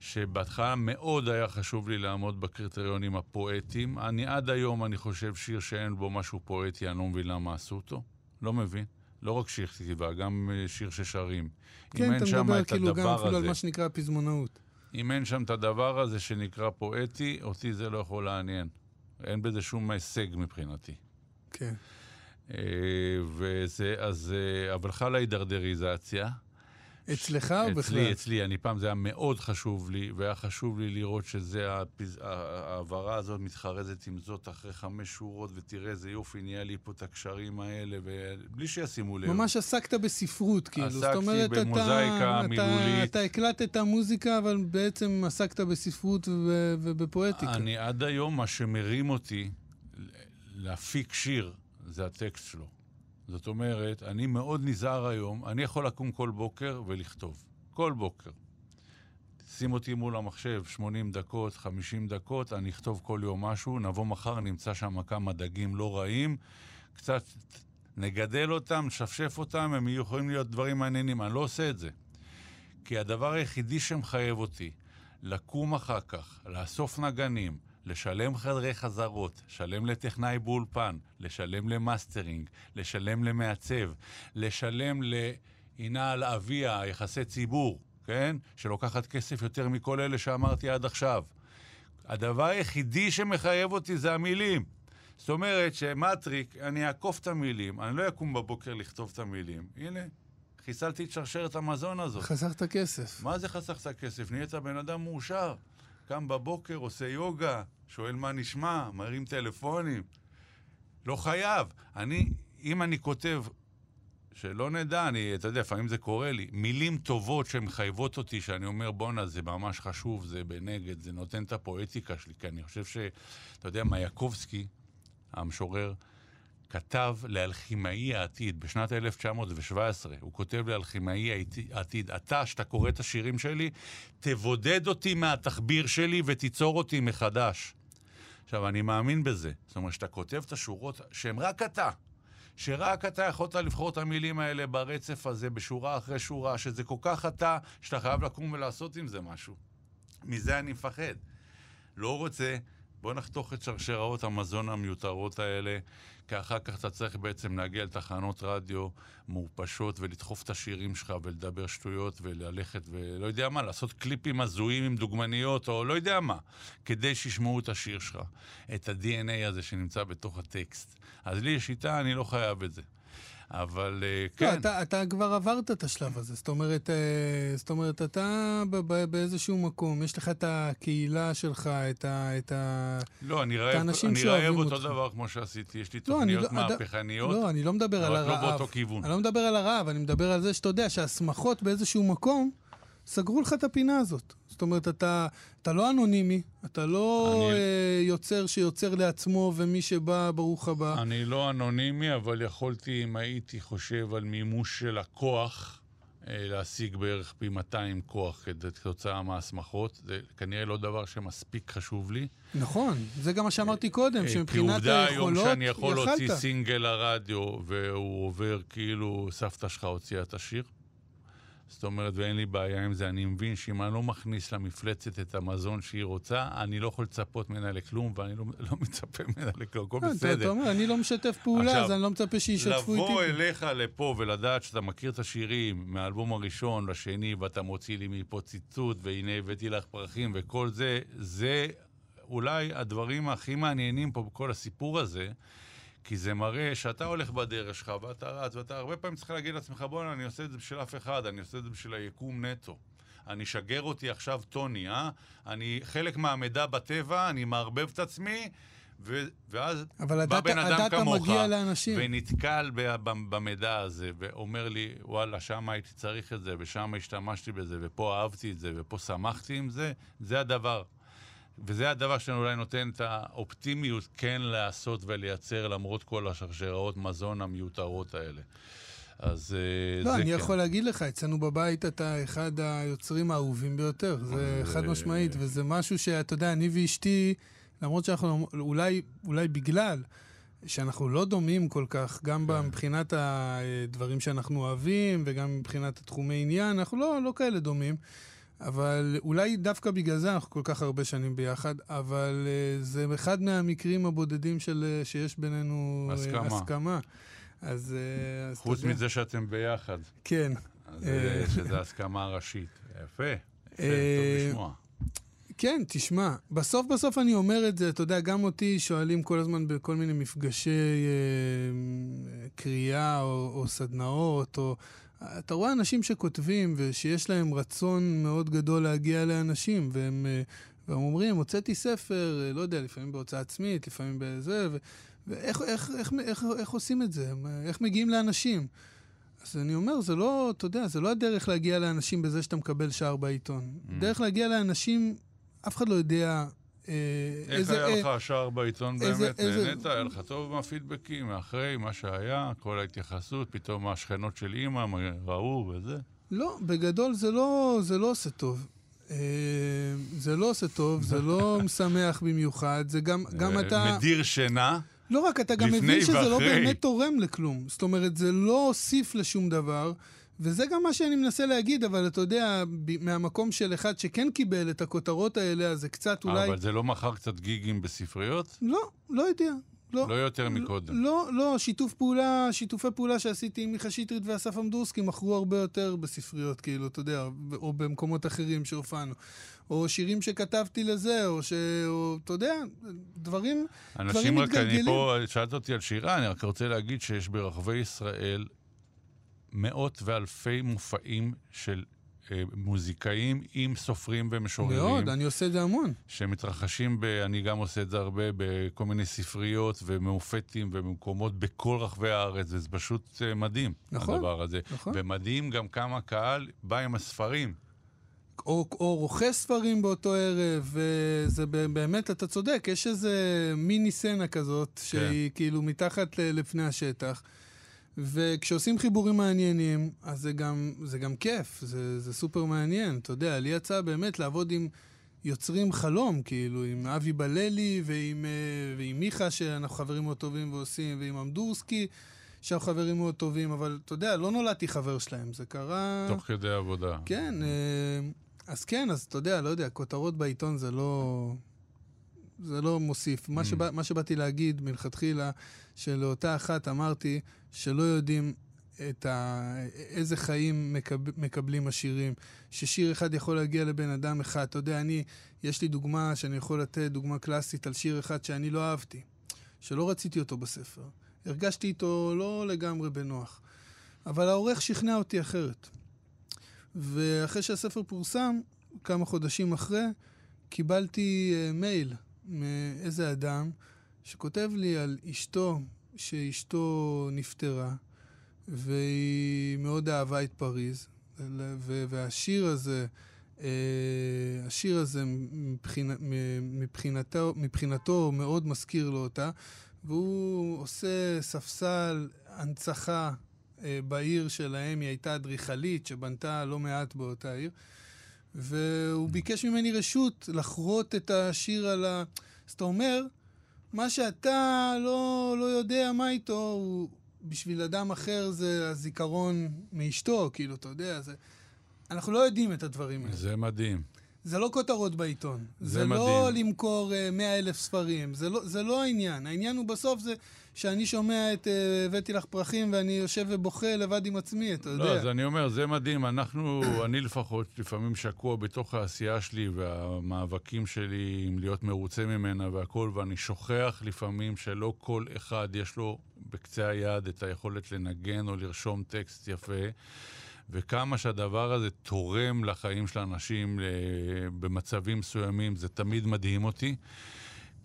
שבהתחלה מאוד היה חשוב לי לעמוד בקריטריונים הפואטיים. אני עד היום, אני חושב, שיר שאין בו משהו פואטי, אני לא מבין למה עשו אותו. לא מבין. לא רק שיר כתיבה, גם שיר ששרים. כן, אתה מדבר כאילו גם אפילו על מה שנקרא פזמונאות. אם אין שם את הדבר הזה שנקרא פואטי, אותי זה לא יכול לעניין. אין בזה שום הישג מבחינתי. כן. אה, וזה, אז, אה, אבל חלה הידרדריזציה, אצלך או בכלל? אצלי, אצלי. אני פעם, זה היה מאוד חשוב לי, והיה חשוב לי לראות שזה. ההעברה הזאת מתחרזת עם זאת אחרי חמש שורות, ותראה איזה יופי, נהיה לי פה את הקשרים האלה, ובלי שישימו לב. ממש עסקת בספרות, כאילו. עסקתי אומרת, במוזאיקה אתה, מילולית. אתה, אתה הקלטת מוזיקה, אבל בעצם עסקת בספרות ו- ובפואטיקה. אני עד היום, מה שמרים אותי להפיק שיר, זה הטקסט שלו. זאת אומרת, אני מאוד נזהר היום, אני יכול לקום כל בוקר ולכתוב. כל בוקר. שים אותי מול המחשב 80 דקות, 50 דקות, אני אכתוב כל יום משהו, נבוא מחר, נמצא שם כמה דגים לא רעים, קצת נגדל אותם, נשפשף אותם, הם יכולים להיות דברים מעניינים. אני לא עושה את זה. כי הדבר היחידי שמחייב אותי, לקום אחר כך, לאסוף נגנים, לשלם חדרי חזרות, לשלם לטכנאי באולפן, לשלם למאסטרינג, לשלם למעצב, לשלם לעינה על אביה, יחסי ציבור, כן? שלוקחת כסף יותר מכל אלה שאמרתי עד עכשיו. הדבר היחידי שמחייב אותי זה המילים. זאת אומרת שמטריק, אני אעקוף את המילים, אני לא אקום בבוקר לכתוב את המילים. הנה, חיסלתי את שרשרת המזון הזאת. חסכת כסף. מה זה חסכת כסף? נהיית בן אדם מאושר. קם בבוקר, עושה יוגה, שואל מה נשמע, מרים טלפונים. לא חייב. אני, אם אני כותב, שלא נדע, אני, אתה יודע, לפעמים זה קורה לי, מילים טובות שמחייבות אותי, שאני אומר, בואנה, זה ממש חשוב, זה בנגד, זה נותן את הפואטיקה שלי, כי אני חושב ש... אתה יודע, מייקובסקי, המשורר, כתב לאלכימאי העתיד בשנת 1917, הוא כותב לאלכימאי העתיד, אתה, שאתה קורא את השירים שלי, תבודד אותי מהתחביר שלי ותיצור אותי מחדש. עכשיו, אני מאמין בזה. זאת אומרת, שאתה כותב את השורות שהן רק אתה, שרק אתה יכולת לבחור את המילים האלה ברצף הזה, בשורה אחרי שורה, שזה כל כך אתה, שאתה חייב לקום ולעשות עם זה משהו. מזה אני מפחד. לא רוצה, בוא נחתוך את שרשראות המזון המיותרות האלה, כי אחר כך אתה צריך בעצם להגיע לתחנות רדיו מעופשות ולדחוף את השירים שלך ולדבר שטויות וללכת ולא יודע מה, לעשות קליפים הזויים עם דוגמניות או לא יודע מה, כדי שישמעו את השיר שלך, את ה-DNA הזה שנמצא בתוך הטקסט. אז לי יש שיטה, אני לא חייב את זה. אבל אה, כן. לא, אתה, אתה כבר עברת את השלב הזה. זאת אומרת, אה, זאת אומרת אתה באיזשהו מקום, יש לך את הקהילה שלך, את, ה, את, ה, לא, אני רעב, אני רעב אותו אותך. דבר כמו שעשיתי, יש לי לא, תוכניות לא- מהפכניות, לא, אני לא מדבר על אבל לא הרעב. באותו כיוון. אני לא מדבר על הרעב, אני מדבר על זה שאתה יודע שהשמחות באיזשהו מקום סגרו לך את הפינה הזאת. זאת אומרת, אתה, אתה לא אנונימי, אתה לא אני- אה, יוצר שיוצר לעצמו, ומי שבא, ברוך הבא. אני לא אנונימי, אבל יכולתי, אם הייתי חושב על מימוש של הכוח, אה, להשיג בערך פי 200 כוח כתוצאה מההסמכות. זה כנראה לא דבר שמספיק חשוב לי. נכון, זה גם מה שאמרתי קודם, אה, שמבחינת כעובדה היום היכולות, שאני יכול להוציא יכלת. סינגל לרדיו, והוא עובר כאילו סבתא שלך הוציאה את השיר. זאת אומרת, ואין לי בעיה עם זה. אני מבין שאם אני לא מכניס למפלצת את המזון שהיא רוצה, אני לא יכול לצפות ממנה לכלום, ואני לא, לא מצפה ממנה לכלום, הכל אה, אתה- אתה בסדר. אומר, אני לא משתף פעולה, עכשיו, אז אני לא מצפה שישתפו איתי. לבוא אליך לפה ולדעת שאתה מכיר את השירים מהאלבום הראשון לשני, ואתה מוציא לי מפה ציטוט, והנה הבאתי לך פרחים וכל זה, זה אולי הדברים הכי מעניינים פה בכל הסיפור הזה, כי זה מראה שאתה הולך בדרך שלך ואתה רץ, ואתה הרבה פעמים צריך להגיד לעצמך, בוא'נה, אני עושה את זה בשביל אף אחד, אני עושה את זה בשביל היקום נטו. אני שגר אותי עכשיו טוני, אה? אני חלק מהמידע בטבע, אני מערבב את עצמי, ו- ואז בא הדאטה- בן אדם כמוך, מגיע לאנשים. ונתקל במידע הזה, ואומר לי, וואלה, שם הייתי צריך את זה, ושם השתמשתי בזה, ופה אהבתי את זה, ופה שמחתי עם זה, זה הדבר. וזה הדבר שאולי נותן את האופטימיות כן לעשות ולייצר למרות כל השרשראות מזון המיותרות האלה. אז אה, לא, זה אני כן. יכול להגיד לך, אצלנו בבית אתה אחד היוצרים האהובים ביותר, זה זה- חד משמעית, וזה משהו שאתה יודע, אני ואשתי, למרות שאנחנו, אולי, אולי בגלל שאנחנו לא דומים כל כך, גם כן. מבחינת הדברים שאנחנו אוהבים, וגם מבחינת התחומי עניין, אנחנו לא, לא כאלה דומים. אבל אולי דווקא בגלל זה אנחנו כל כך הרבה שנים ביחד, אבל uh, זה אחד מהמקרים הבודדים של, uh, שיש בינינו uh, הסכמה. הסכמה. אז, uh, אז חוץ. מזה שאתם ביחד, כן. אז אה. אה, שזה הסכמה ראשית. יפה, יפה, אה, טוב לשמוע. כן, תשמע, בסוף בסוף אני אומר את זה, אתה יודע, גם אותי שואלים כל הזמן בכל מיני מפגשי אה, קריאה או, או סדנאות, או... אתה רואה אנשים שכותבים ושיש להם רצון מאוד גדול להגיע לאנשים, והם, אה, והם אומרים, הוצאתי ספר, אה, לא יודע, לפעמים בהוצאה עצמית, לפעמים בזה, ו, ואיך איך, איך, איך, איך עושים את זה? איך מגיעים לאנשים? אז אני אומר, זה לא, אתה יודע, זה לא הדרך להגיע לאנשים בזה שאתה מקבל שער בעיתון. Mm. דרך להגיע לאנשים, אף אחד לא יודע אה, איך איזה... היה אה, לך שער בעיתון איזה- באמת? נהנית? היה לך טוב מהפידבקים, מאחרי מה שהיה, כל ההתייחסות, פתאום השכנות של אימא ראו וזה? לא, בגדול זה לא, זה לא עושה טוב. אה, זה לא עושה טוב, זה לא <laughs> משמח במיוחד, זה גם, גם אה, אתה... מדיר שינה. לא רק, אתה גם מבין שזה לא. באמת תורם לכלום. זאת אומרת, זה לא הוסיף לשום דבר, וזה גם מה שאני מנסה להגיד, אבל אתה יודע, ב- מהמקום של אחד שכן קיבל את הכותרות האלה, אז זה קצת אולי... אבל זה לא מכר קצת גיגים בספריות? לא, לא יודע. לא, לא יותר מקודם. לא, לא, שיתוף פעולה, שיתופי פעולה שעשיתי עם מיכה שטרית ואסף אמדורסקי מכרו הרבה יותר בספריות, כאילו, אתה יודע, או במקומות אחרים שהופענו. או שירים שכתבתי לזה, או ש... או, אתה יודע, דברים... אנשים רק, אני מתגלגלים. פה, שאלת אותי על שירה, אני רק רוצה להגיד שיש ברחבי ישראל מאות ואלפי מופעים של אה, מוזיקאים עם סופרים ומשוררים. מאוד, אני עושה את זה המון. שמתרחשים, ב, אני גם עושה את זה הרבה, בכל מיני ספריות ומופתים ובמקומות בכל רחבי הארץ, וזה פשוט אה, מדהים, נכון, הדבר הזה. נכון. ומדהים גם כמה קהל בא עם הספרים. או, או רוכש ספרים באותו ערב, וזה באמת, אתה צודק, יש איזה מיני סצנה כזאת, שהיא כאילו מתחת לפני השטח. וכשעושים חיבורים מעניינים, אז זה גם, זה גם כיף, זה, זה סופר מעניין. אתה יודע, לי יצא באמת לעבוד עם יוצרים חלום, כאילו, עם אבי בללי ועם, אה, ועם מיכה, שאנחנו חברים מאוד טובים ועושים, ועם אמדורסקי, שאנחנו חברים מאוד טובים, אבל אתה יודע, לא נולדתי חבר שלהם, זה קרה... תוך כדי עבודה. כן, אה, אז כן, אז אתה יודע, לא יודע, כותרות בעיתון זה לא... זה לא מוסיף. מה, Mm. שבא, מה שבאתי להגיד מלכתחילה, שלאותה אחת אמרתי שלא יודעים את ה... איזה חיים מקב... מקבלים השירים. ששיר אחד יכול להגיע לבן אדם אחד. אתה יודע, אני, יש לי דוגמה שאני יכול לתת, דוגמה קלאסית על שיר אחד שאני לא אהבתי, שלא רציתי אותו בספר. הרגשתי איתו לא לגמרי בנוח. אבל העורך שכנע אותי אחרת. ואחרי שהספר פורסם, כמה חודשים אחרי, קיבלתי uh, מייל מאיזה אדם שכותב לי על אשתו, שאשתו נפטרה, והיא מאוד אהבה את פריז, והשיר הזה, uh, השיר הזה מבחינתו, מבחינתו מאוד מזכיר לו אותה, והוא עושה ספסל הנצחה אה, בעיר שלהם, היא הייתה אדריכלית שבנתה לא מעט באותה עיר, והוא ביקש ממני רשות לחרות את השיר על ה... אז אתה אומר, מה שאתה לא, לא יודע מה איתו, הוא בשביל אדם אחר זה הזיכרון מאשתו, כאילו, אתה יודע, זה... אנחנו לא יודעים את הדברים האלה. זה מדהים. זה לא כותרות בעיתון. זה זה, לא מדהים. למכור uh, 100 אלף ספרים. זה לא, זה לא העניין. העניין הוא בסוף זה שאני שומע את uh, הבאתי לך פרחים ואני יושב ובוכה לבד עם עצמי, אתה יודע. לא, אז אני אומר, זה מדהים. אנחנו, <coughs> אני לפחות, לפעמים שקוע בתוך העשייה שלי והמאבקים שלי עם להיות מרוצה ממנה והכול, ואני שוכח לפעמים שלא כל אחד יש לו בקצה היד את היכולת לנגן או לרשום טקסט יפה. וכמה שהדבר הזה תורם לחיים של האנשים אה, במצבים מסוימים, זה תמיד מדהים אותי.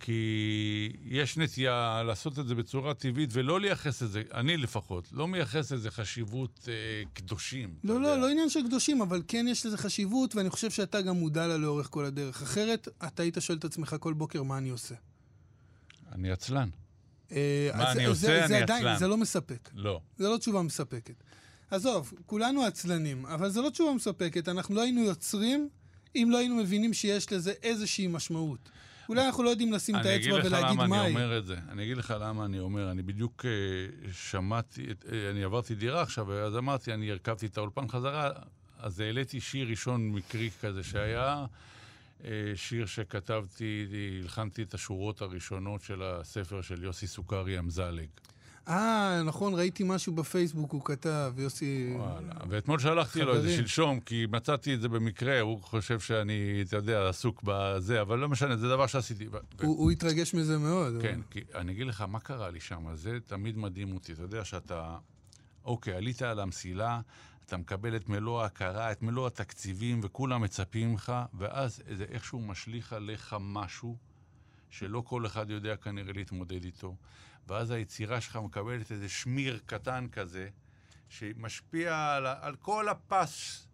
כי יש נטייה לעשות את זה בצורה טבעית ולא לייחס את זה, אני לפחות, לא מייחס לזה חשיבות אה, קדושים. לא, לא, יודע. לא עניין של קדושים, אבל כן יש לזה חשיבות, ואני חושב שאתה גם מודע לה לאורך כל הדרך. אחרת, אתה היית שואל את עצמך כל בוקר מה אני עושה. אני עצלן. אה, מה אז אני עושה? זה, אני זה עדיין, עצלן. זה לא מספק. לא. זה לא תשובה מספקת. עזוב, כולנו עצלנים, אבל זו לא תשובה מספקת. אנחנו לא היינו יוצרים אם לא היינו מבינים שיש לזה איזושהי משמעות. אולי אנחנו לא יודעים לשים את אני אגיד האצבע לך ולהגיד למה מה אני. אומר את זה. אני אגיד לך למה אני אומר. אני בדיוק אה, שמעתי, אה, אני עברתי דירה עכשיו, אז אמרתי, אני הרכבתי את האולפן חזרה, אז העליתי שיר ראשון מקרי כזה שהיה. אה, שיר שכתבתי, הלחנתי את השורות הראשונות של הספר של יוסי סוכרי אמזלג. אה, נכון, ראיתי משהו בפייסבוק, הוא כתב, יוסי... וואלה. ואתמול שלחתי לו את זה חברים. שלשום, כי מצאתי את זה במקרה, הוא חושב שאני, אתה יודע, עסוק בזה, אבל לא משנה, זה דבר שעשיתי. ו- ו- הוא, הוא התרגש מזה מאוד. כן, כי אני אגיד לך, מה קרה לי שם? זה תמיד מדהים אותי. אתה יודע שאתה, אוקיי, עלית על המסילה, אתה מקבל את מלוא ההכרה, את מלוא התקציבים, וכולם מצפים ממך, ואז זה איכשהו משליך עליך משהו שלא כל אחד יודע כנראה להתמודד איתו. ואז היצירה שלך מקבלת איזה שמיר קטן כזה, שמשפיע על, על כל הפס.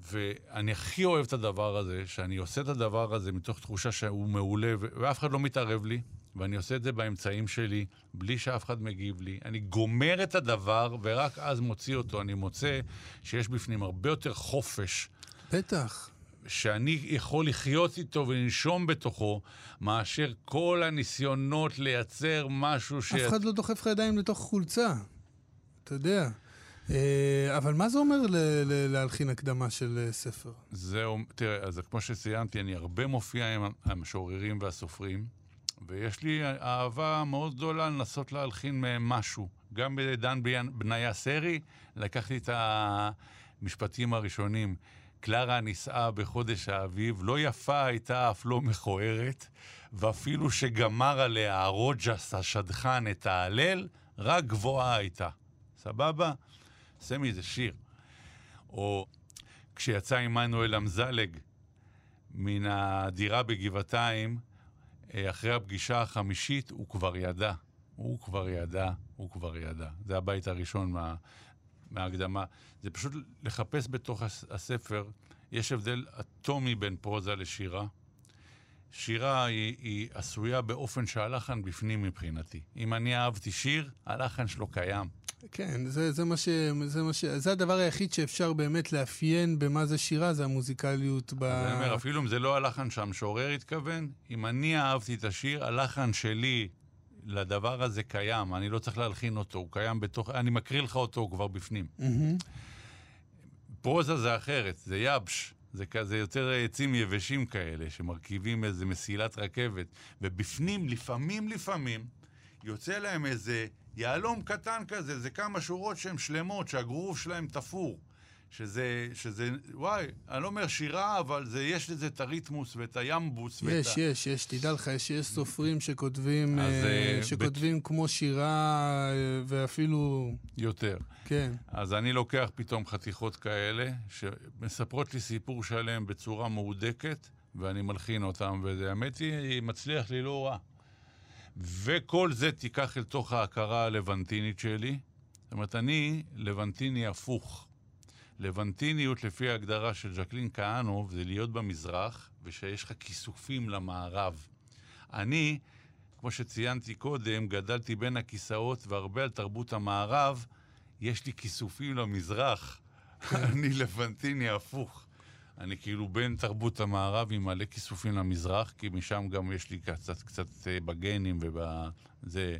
ואני הכי אוהב את הדבר הזה, שאני עושה את הדבר הזה מתוך תחושה שהוא מעולה, ואף אחד לא מתערב לי, ואני עושה את זה באמצעים שלי, בלי שאף אחד מגיב לי. אני גומר את הדבר, ורק אז מוציא אותו. אני מוצא שיש בפנים הרבה יותר חופש. בטח. שאני יכול לחיות איתו ולנשום בתוכו, מאשר כל הניסיונות לייצר משהו ש... אף אחד לא דוחף לך ידיים לתוך חולצה, אתה יודע. אה, אבל מה זה אומר להלחין הקדמה של אה, ספר? זהו, תראה, אז כמו שציינתי, אני הרבה מופיע עם המשוררים והסופרים, ויש לי אהבה מאוד גדולה לנסות להלחין מהם משהו. גם בדן בניה סרי, לקחתי את המשפטים הראשונים. קלרה נישאה בחודש האביב, לא יפה הייתה אף לא מכוערת, ואפילו שגמר עליה הרוג'ס השדכן את ההלל, רק גבוהה הייתה. סבבה? עושה מזה שיר. או כשיצא עמנואל אמזלג מן הדירה בגבעתיים, אה, אחרי הפגישה החמישית, הוא כבר ידע. הוא כבר ידע, הוא כבר ידע. זה הבית הראשון מה, מההקדמה. זה פשוט לחפש בתוך הספר, יש הבדל אטומי בין פרוזה לשירה. שירה היא, היא עשויה באופן שהלחן בפנים מבחינתי. אם אני אהבתי שיר, הלחן שלו קיים. כן, זה, זה, מה ש, זה, מה ש, זה הדבר היחיד שאפשר באמת לאפיין במה זה שירה, זה המוזיקליות ב... אני אומר, אפילו אם זה לא הלחן שהמשורר התכוון, אם אני אהבתי את השיר, הלחן שלי לדבר הזה קיים, אני לא צריך להלחין אותו, הוא קיים בתוך... אני מקריא לך אותו, הוא כבר בפנים. Mm-hmm. פרוזה זה אחרת, זה יבש. זה כזה יותר עצים יבשים כאלה, שמרכיבים איזה מסילת רכבת, ובפנים, לפעמים, לפעמים, יוצא להם איזה יהלום קטן כזה, זה כמה שורות שהן שלמות, שהגרוב שלהם תפור. שזה, שזה, וואי, אני לא אומר שירה, אבל זה, יש לזה את הריתמוס ואת הימבוס. יש, ואת יש, ה... יש, תדע לך, יש, יש סופרים שכותבים, אז, uh, שכותבים בת... כמו שירה, uh, ואפילו... יותר. כן. אז אני לוקח פתאום חתיכות כאלה, שמספרות לי סיפור שלם בצורה מהודקת, ואני מלחין אותם, והאמת היא, מצליח לי לא רע. וכל זה תיקח אל תוך ההכרה הלבנטינית שלי. זאת אומרת, אני לבנטיני הפוך. לבנטיניות, לפי ההגדרה של ז'קלין כהנוב, זה להיות במזרח, ושיש לך כיסופים למערב. אני, כמו שציינתי קודם, גדלתי בין הכיסאות, והרבה על תרבות המערב, יש לי כיסופים למזרח. אני לבנטיני הפוך. אני כאילו בין תרבות המערב עם מלא כיסופים למזרח, כי משם גם יש לי קצת, קצת אה, בגנים ובזה...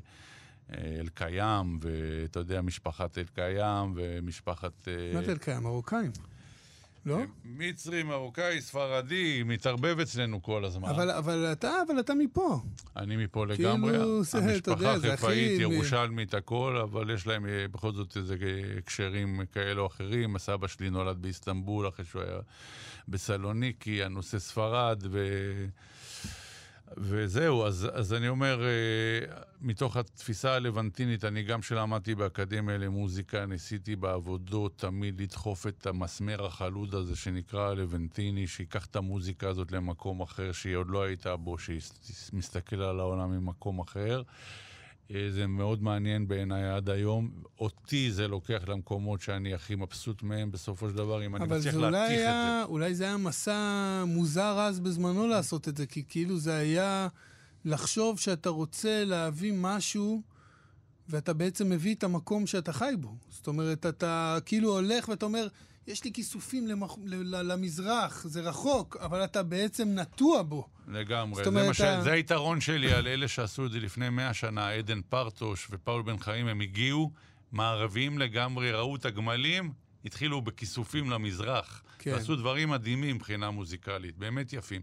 אה, אלקיים, ואתה יודע, משפחת אלקיים ומשפחת... אה, מה זה אלקיים? מרוקאים. לא? מצרי, מרוקאי, ספרדי, מתערבב אצלנו כל הזמן. אבל, אבל, אתה, אבל אתה מפה. אני מפה לגמרי. כאילו, זה, אתה יודע, זה הכי... המשפחה חיפאית, ירושלמית, הכל, אבל יש להם בכל זאת איזה הקשרים כאלו או אחרים. הסבא שלי נולד באיסטנבול, אחרי שהוא היה בסלוניקי, הנושא ספרד, ו... וזהו, אז, אז אני אומר, אה, מתוך התפיסה הלבנטינית, אני גם שלמדתי באקדמיה למוזיקה, ניסיתי בעבודות תמיד לדחוף את המסמר החלוד הזה שנקרא הלבנטיני, שייקח את המוזיקה הזאת למקום אחר שהיא עוד לא הייתה בו, שמסתכל על העולם ממקום אחר. אה, זה מאוד מעניין בעיניי עד היום. אותי זה לוקח למקומות שאני הכי מבסוט מהם בסופו של דבר, אם אני מצליח להתיך את זה. אולי זה היה מסע מוזר אז בזמנו לעשות את זה, כי כאילו זה היה לחשוב שאתה רוצה להביא משהו, ואתה בעצם מביא את המקום שאתה חי בו. זאת אומרת, אתה כאילו הולך ואתה אומר, יש לי כיסופים למח... למזרח, זה רחוק, אבל אתה בעצם נטוע בו. לגמרי. זה, ה... ש... זה היתרון שלי על אלה שעשו את זה לפני מאה שנה, עדן פרטוש ופאול בן חיים, הם הגיעו מערביים לגמרי, ראו את הגמלים, התחילו בכיסופים למזרח. כן. ועשו דברים מדהימים מבחינה מוזיקלית, באמת יפים.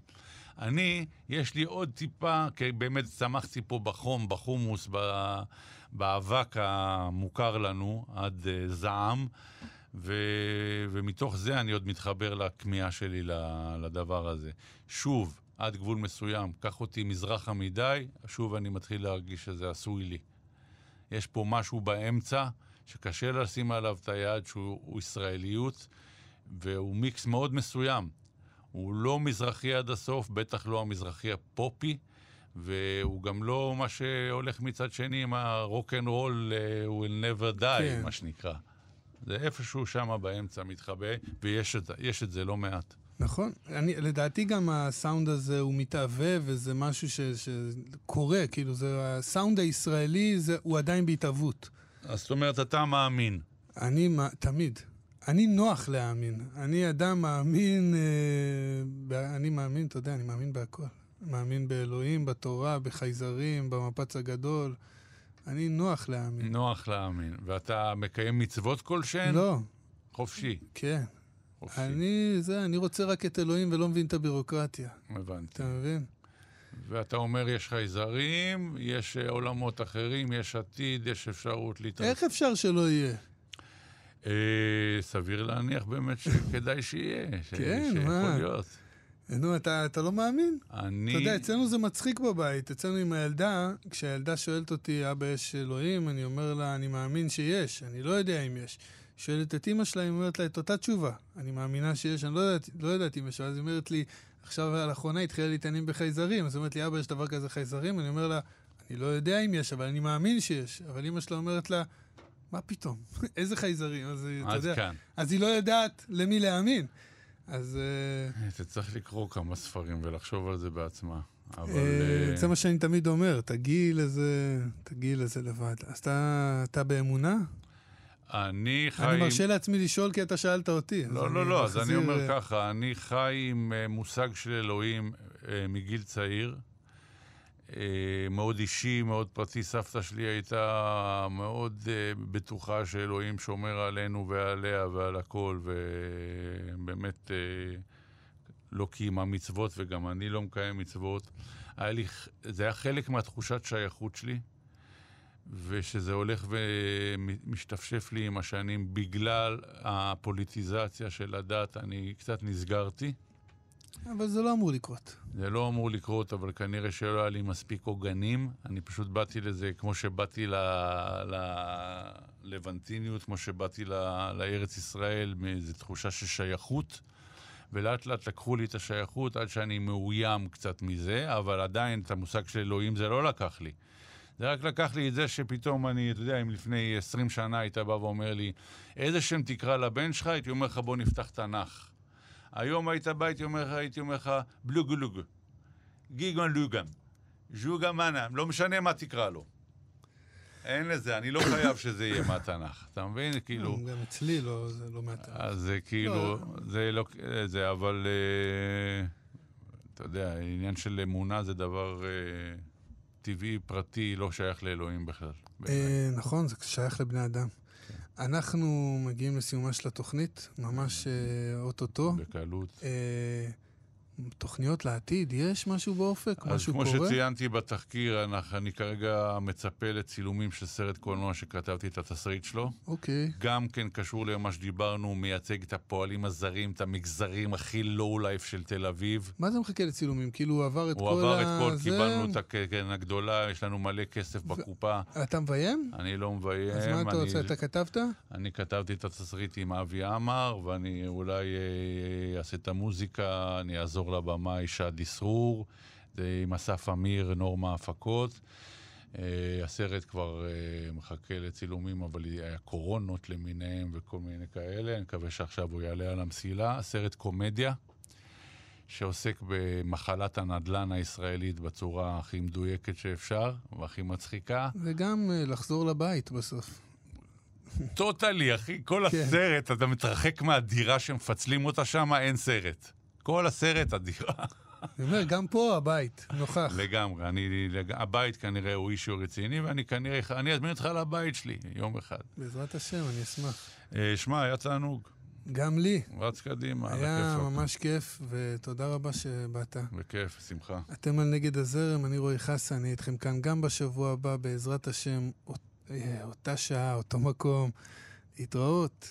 אני, יש לי עוד טיפה, כי באמת צמחתי פה בחום, בחומוס, באבק המוכר לנו, עד uh, זעם. ו... ומתוך זה אני עוד מתחבר לכמיהה שלי לדבר הזה. שוב, עד גבול מסוים, קח אותי מזרחה מדי, שוב אני מתחיל להרגיש שזה עשוי לי. יש פה משהו באמצע שקשה לשים עליו את היד שהוא הוא ישראליות, והוא מיקס מאוד מסוים. הוא לא מזרחי עד הסוף, בטח לא המזרחי הפופי, והוא גם לא מה שהולך מצד שני עם ה rock and roll, הוא will never die, כן. מה שנקרא. זה איפשהו שם באמצע מתחבא, ויש את, יש את זה לא מעט. נכון. אני, לדעתי גם הסאונד הזה הוא מתהווה, וזה משהו ש, שקורה, כאילו, זה, הסאונד הישראלי זה, הוא עדיין בהתהוות. אז זאת אומרת, אתה מאמין. אני, מה- תמיד. אני נוח להאמין. אני אדם מאמין, אה, אני מאמין, אתה יודע, אני מאמין בהכל. מאמין באלוהים, בתורה, בחייזרים, במפץ הגדול. אני נוח להאמין. נוח להאמין. ואתה מקיים מצוות כלשהן? לא, חופשי. כן. חופשי. אני, זה, אני רוצה רק את אלוהים ולא מבין את הבירוקרטיה. הבנתי. אתה מבין? ואתה אומר, יש חייזרים, יש אה, עולמות אחרים, יש עתיד, יש אפשרות להתרחב. איך אפשר שלא יהיה? אה, סביר להניח באמת שכדאי שיהיה. כן, שיכול מה? להיות. נו, אתה, אתה לא מאמין? אני... אתה יודע, אצלנו זה מצחיק בבית. אצלנו עם הילדה, כשהילדה שואלת אותי, אבא, יש אלוהים? אני אומר לה, אני מאמין שיש, אני לא יודע אם יש. שואלת את אימא שלה, היא אומרת לה את אותה תשובה. אני מאמינה שיש, אני לא יודעת, לא יודעת אם יש, ואז היא אומרת לי, עכשיו לאחרונה התחילה להתעניין בחייזרים. אז היא אומרת לי, אבא, יש דבר כזה חייזרים? אני אומר לה, אני לא יודע אם יש, אבל אני מאמין שיש. אבל אימא שלה אומרת לה, מה פתאום? <laughs> איזה חייזרים? אז היא- אתה יודע, כאן. אז היא לא יודעת למי להאמין. אז... אה, אתה צריך לקרוא כמה ספרים ולחשוב על זה בעצמה. אבל... אה, אה, זה מה שאני תמיד אומר, תגיעי לזה, תגיעי לזה לבד. אז אתה, אתה באמונה? אני חי... אני מרשה לעצמי לשאול כי אתה שאלת אותי. אז לא, לא, לא, אז אני מחזיר, אומר אה, ככה, אני חי עם אה, מושג של אלוהים אה, מגיל צעיר, אה, מאוד אישי, מאוד פרטי. סבתא שלי הייתה מאוד אה, בטוחה שאלוהים שומר עלינו ועליה ועל הכל, ובאמת אה, לא קיימה מצוות, וגם אני לא מקיים מצוות. היה לי, זה היה חלק מהתחושת שייכות שלי. ושזה הולך ומשתפשף לי עם השנים בגלל הפוליטיזציה של הדת, אני קצת נסגרתי. אבל זה לא אמור לקרות. זה לא אמור לקרות, אבל כנראה שלא היה לי מספיק עוגנים. אני פשוט באתי לזה כמו שבאתי ל... ל... לבנטיניות, כמו שבאתי ל... לארץ ישראל, מאיזו תחושה של שייכות. ולאט לאט לקחו לי את השייכות עד שאני מאוים קצת מזה, אבל עדיין את המושג של אלוהים זה לא לקח לי. זה רק לקח לי את זה שפתאום אני, אתה יודע, אם לפני 20 שנה היית בא ואומר לי, איזה שם תקרא לבן שלך? הייתי אומר לך, בוא נפתח תנ"ך. היום היית בא, הייתי אומר לך, הייתי אומר לך, בלוגולוג, גיגון לוגן, ז'וגה מנה, לא משנה מה תקרא לו. אין לזה, אני לא חייב שזה יהיה מהתנ"ך. אתה מבין? <coughs> כאילו... גם אצלי לא, זה לא מעט. אז זה כאילו, לא. זה לא, זה, אבל, אה, אתה יודע, עניין של אמונה זה דבר אה, טבעי, פרטי, לא שייך לאלוהים בכלל. אה, נכון, זה שייך לבני אדם. אנחנו מגיעים לסיומה של התוכנית, ממש אה, אוטוטו. בקלות. אה, תוכניות לעתיד, יש משהו באופק? אז משהו כמו קורה? שציינתי בתחקיר, אנחנו- אני כרגע מצפה לצילומים של סרט קולנוע שכתבתי את התסריט שלו. אוקיי. גם כן קשור למה שדיברנו, הוא מייצג את הפועלים הזרים, את המגזרים הכי לואו לייף של תל אביב. מה זה מחכה לצילומים? כאילו הוא עבר את הוא כל עבר ה... את כל, זה? קיבלנו את הקרן הגדולה, יש לנו מלא כסף בקופה. אתה מביים? אני לא מביים. אז מה אתה אני- רוצה? אתה כתבת? אני כתבתי את התסריט עם אבי עמר, ואני אולי אה, אעשה את המוזיקה, אני אעזור לבמאי שד אסרור, זה עם אסף אמיר, נורמה הפקות. אה, הסרט כבר אה, מחכה לצילומים, אבל היה קורונות למיניהם וכל מיני כאלה. אני מקווה שעכשיו הוא יעלה על המסילה. הסרט קומדיה, שעוסק במחלת הנדל"ן הישראלית בצורה הכי מדויקת שאפשר, והכי מצחיקה. וגם אה, לחזור לבית בסוף. טוטלי, אחי. כל כן. הסרט, אתה מתרחק מהדירה שמפצלים אותה שם, אין סרט. כל הסרט, הדירה. אני אומר, גם פה הבית, נוכח. לגמרי. אני, לג... הבית כנראה הוא אישו רציני, ואני כנראה, אני אזמין אותך לבית שלי יום אחד. בעזרת השם, אני אשמח. אה, שמע, היה תענוג. גם לי. רץ קדימה, היה הכיפאק. ממש כיף, ותודה רבה שבאת. בכיף, שמחה. אתם על נגד הזרם, אני רועי חסן, אני איתכם כאן גם בשבוע הבא, בעזרת השם, אות- אה, אותה שעה, אותו מקום. להתראות.